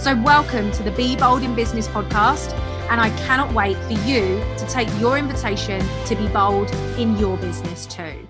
So, welcome to the Be Bold in Business podcast. And I cannot wait for you to take your invitation to be bold in your business too.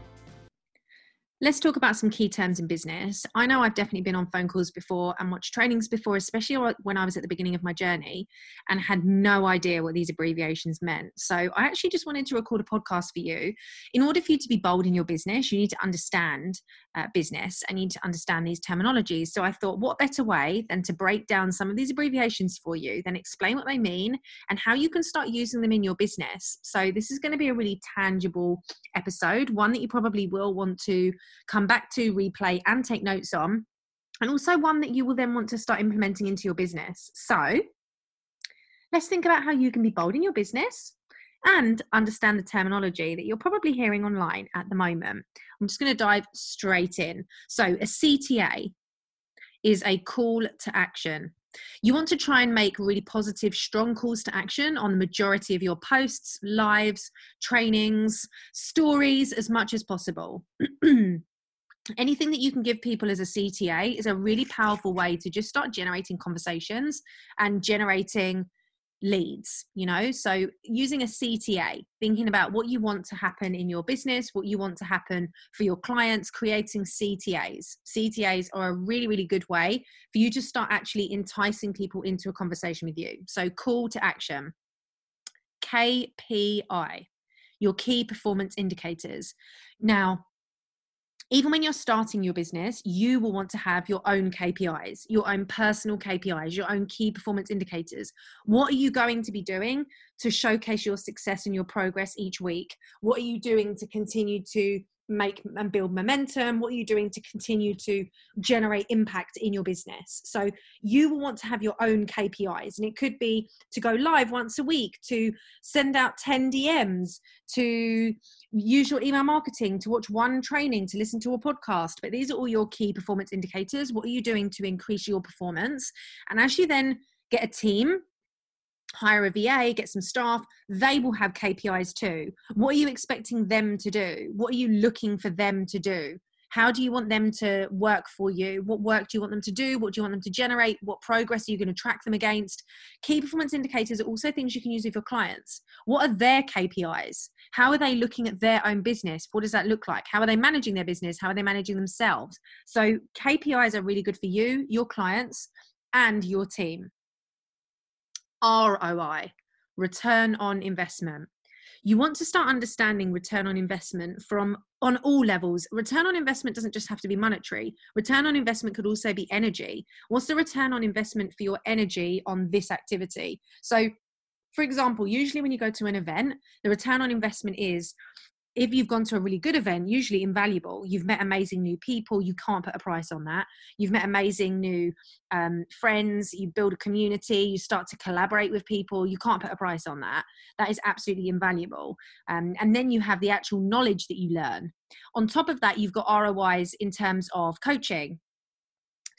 Let's talk about some key terms in business. I know I've definitely been on phone calls before and watched trainings before, especially when I was at the beginning of my journey and had no idea what these abbreviations meant. So I actually just wanted to record a podcast for you. In order for you to be bold in your business, you need to understand uh, business and you need to understand these terminologies. So I thought, what better way than to break down some of these abbreviations for you, then explain what they mean and how you can start using them in your business. So this is going to be a really tangible episode, one that you probably will want to come back to, replay, and take notes on, and also one that you will then want to start implementing into your business. So, let's think about how you can be bold in your business and understand the terminology that you're probably hearing online at the moment. I'm just going to dive straight in. So, a CTA is a call to action. You want to try and make really positive, strong calls to action on the majority of your posts, lives, trainings, stories as much as possible. anything that you can give people as a CTA is a really powerful way to just start generating conversations and generating leads you know? So using a CTA thinking about what you want to happen in your business what you want to happen for your clients creating CTAs CTAs are a really really good way for you to start actually enticing people into a conversation with you. So call to action. KPI your key performance indicators. Now even when you're starting your business, you will want to have your own KPIs, your own personal KPIs, your own key performance indicators. What are you going to be doing to showcase your success and your progress each week? What are you doing to continue to make and build momentum? What are you doing to continue to generate impact in your business? So, you will want to have your own KPIs, and it could be to go live once a week, to send out 10 DMs, to use your email marketing, to watch one training, to listen to a podcast. But these are all your key performance indicators. What are you doing to increase your performance? And as you then get a team hire a VA, get some staff, they will have KPIs too. What are you expecting them to do? What are you looking for them to do? How do you want them to work for you? What work do you want them to do? What do you want them to generate? What progress are you going to track them against? Key performance indicators are also things you can use with your clients. What are their KPIs? How are they looking at their own business? What does that look like? How are they managing their business? How are they managing themselves? So, KPIs are really good for you, your clients, and your team. ROI, return on investment. You want to start understanding return on investment from on all levels. Return on investment doesn't just have to be monetary. Return on investment could also be energy. What's the return on investment for your energy on this activity? So for example, usually when you go to an event, the return on investment is if you've gone to a really good event, usually invaluable, you've met amazing new people, you can't put a price on that. You've met amazing new um, friends, you build a community, you start to collaborate with people, you can't put a price on that. That is absolutely invaluable. Um, and then you have the actual knowledge that you learn. On top of that, you've got ROIs in terms of coaching.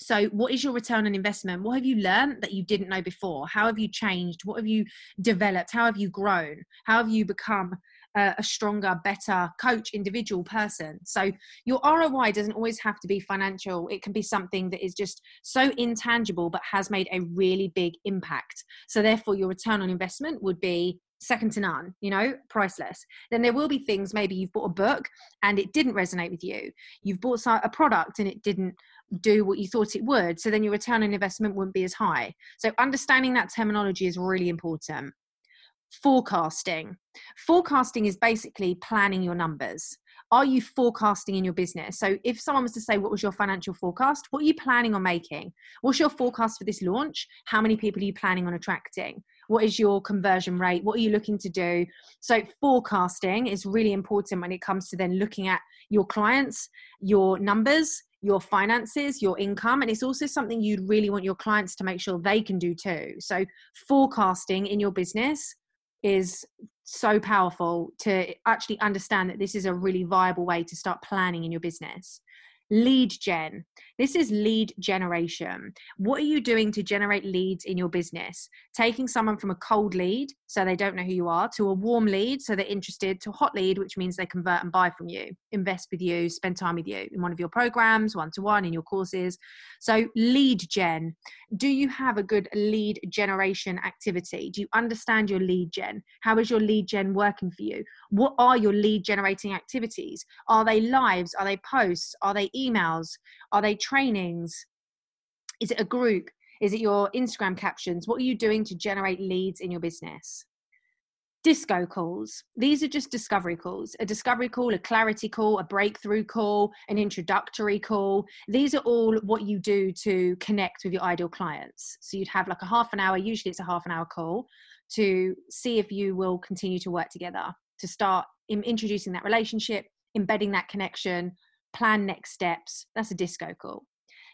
So, what is your return on investment? What have you learned that you didn't know before? How have you changed? What have you developed? How have you grown? How have you become a, stronger, better coach, individual person. So your ROI doesn't always have to be financial. It can be something that is just so intangible but has made a really big impact. So therefore, your return on investment would be second to none, you know, priceless. Then there will be things maybe you've bought a book and it didn't resonate with you. You've bought a product and it didn't do what you thought it would. So then your return on investment wouldn't be as high. So understanding that terminology is really important. Forecasting. Forecasting is basically planning your numbers. Are you forecasting in your business? So, if someone was to say, What was your financial forecast? What are you planning on making? What's your forecast for this launch? How many people are you planning on attracting? What is your conversion rate? What are you looking to do? So, forecasting is really important when it comes to then looking at your clients, your numbers, your finances, your income, and it's also something you'd really want your clients to make sure they can do too. So, forecasting in your business is so powerful to actually understand that this is a really viable way to start planning in your business lead gen. This is lead generation. What are you doing to generate leads in your business? Taking someone from a cold lead, so they don't know who you are, to a warm lead, so they're interested, to a hot lead, which means they convert and buy from you, invest with you, spend time with you in one of your programs, one to one, in your courses. So, lead gen. Do you have a good lead generation activity? Do you understand your lead gen? How is your lead gen working for you? What are your lead generating activities? Are they lives? Are they posts? Are they emails? Are they trainings? Is it a group? Is it your Instagram captions? What are you doing to generate leads in your business? Disco calls. These are just discovery calls. A discovery call, a clarity call, a breakthrough call, an introductory call. These are all what you do to connect with your ideal clients. So you'd have like a half an hour, usually it's a half an hour call to see if you will continue to work together, to start introducing that relationship, embedding that connection, plan next steps. That's a disco call.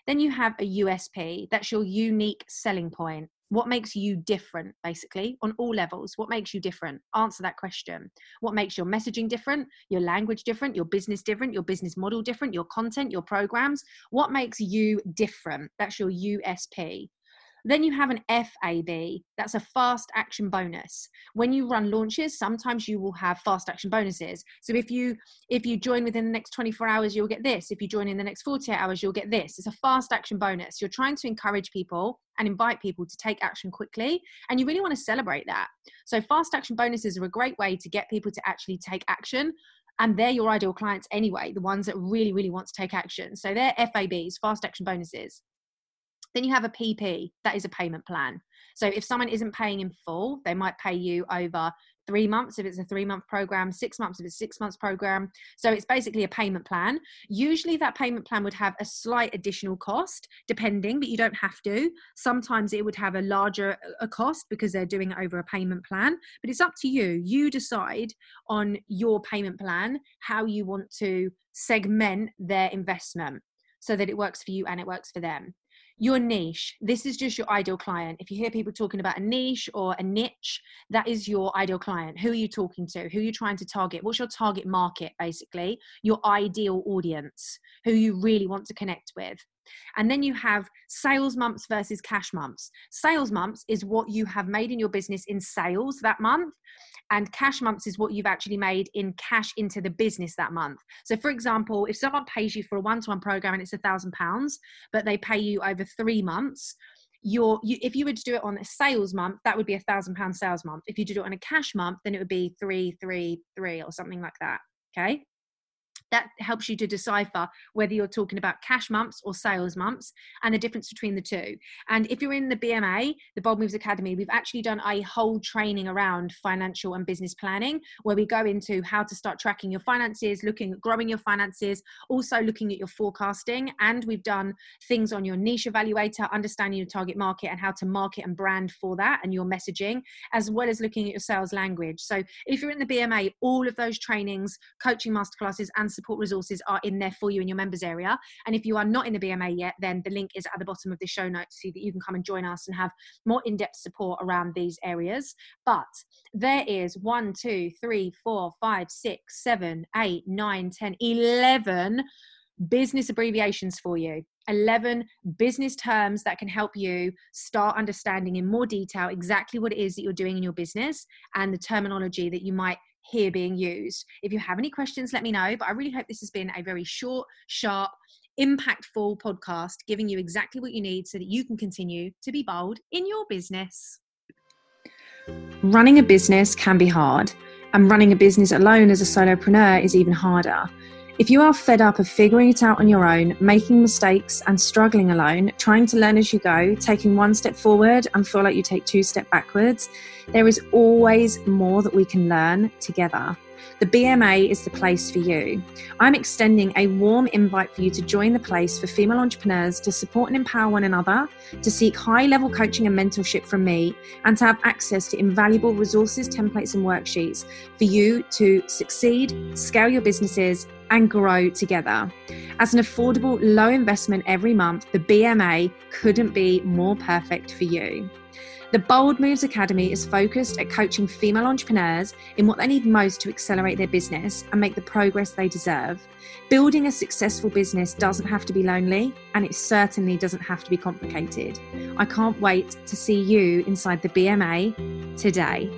Then you have a USP. That's your unique selling point. What makes you different, basically, on all levels? What makes you different? Answer that question. What makes your messaging different, your language different, your business different, your business model different, your content, your programs? What makes you different? That's your USP. Then you have an FAB, that's a fast action bonus. When you run launches, sometimes you will have fast action bonuses. So if you if you join within the next 24 hours, you'll get this. If you join in the next 48 hours, you'll get this. It's a fast action bonus. You're trying to encourage people and invite people to take action quickly and you really want to celebrate that. So fast action bonuses are a great way to get people to actually take action and they're your ideal clients anyway, the ones that really, really want to take action. So they're FABs, fast action bonuses. Then you have a PP, that is a payment plan. So if someone isn't paying in full, they might pay you over three months if it's a three month program, six months if it's six months program. So it's basically a payment plan. Usually that payment plan would have a slight additional cost, depending, but you don't have to. Sometimes it would have a larger a cost because they're doing it over a payment plan. But it's up to you. You decide on your payment plan how you want to segment their investment so that it works for you and it works for them your niche. This is just your ideal client. If you hear people talking about a niche or a niche that is your ideal client. Who are you talking to? Who are you trying to target? What's your target market basically? Your ideal audience who you really want to connect with and then you have sales months versus cash months. Sales months is what you have made in your business in sales that month. And cash months is what you've actually made in cash into the business that month. So, for example, if someone pays you for a one to one program and it's a thousand pounds, but they pay you over three months, your you, if you were to do it on a sales month that would be a thousand pound sales month if you did it on a cash month then it would be three three three or something like that okay that helps you to decipher whether you're talking about cash months or sales months and the difference between the two. And if you're in the BMA, the Bold Moves Academy, we've actually done a whole training around financial and business planning where we go into how to start tracking your finances, looking at growing your finances, also looking at your forecasting. And we've done things on your niche evaluator, understanding your target market and how to market and brand for that and your messaging, as well as looking at your sales language. So if you're in the BMA, all of those trainings, coaching masterclasses, and support resources are in there for you in your members area. And if you are not in the BMA yet, then the link is at the bottom of the show notes so that you can come and join us and have more in depth support around these areas. But there is one, two, three, four, five, six, seven, eight, nine, ten, eleven business abbreviations for you 11 business terms that can help you start understanding in more detail exactly what it is that you're doing in your business and the terminology that you might hear being used. If you have any questions, let me know. But I really hope this has been a very short, sharp, impactful podcast, giving you exactly what you need so that you can continue to be bold in your business. Running a business can be hard, and running a business alone as a solopreneur is even harder. If you are fed up of figuring it out on your own, making mistakes and struggling alone, trying to learn as you go, taking one step forward and feel like you take two steps backwards, there is always more that we can learn together the BMA is the place for you. I'm extending a warm invite for you to join the place for female entrepreneurs to support and empower one another, to seek high level coaching and mentorship from me, and to have access to invaluable resources, templates, and worksheets for you to succeed, scale your businesses, and grow together. As an affordable, low investment every month, the BMA couldn't be more perfect for you. The Bold Moves Academy is focused at coaching female entrepreneurs in what they need most to accelerate their business and make the progress they deserve. Building a successful business doesn't have to be lonely, and it certainly doesn't have to be complicated. I can't wait to see you inside the BMA today.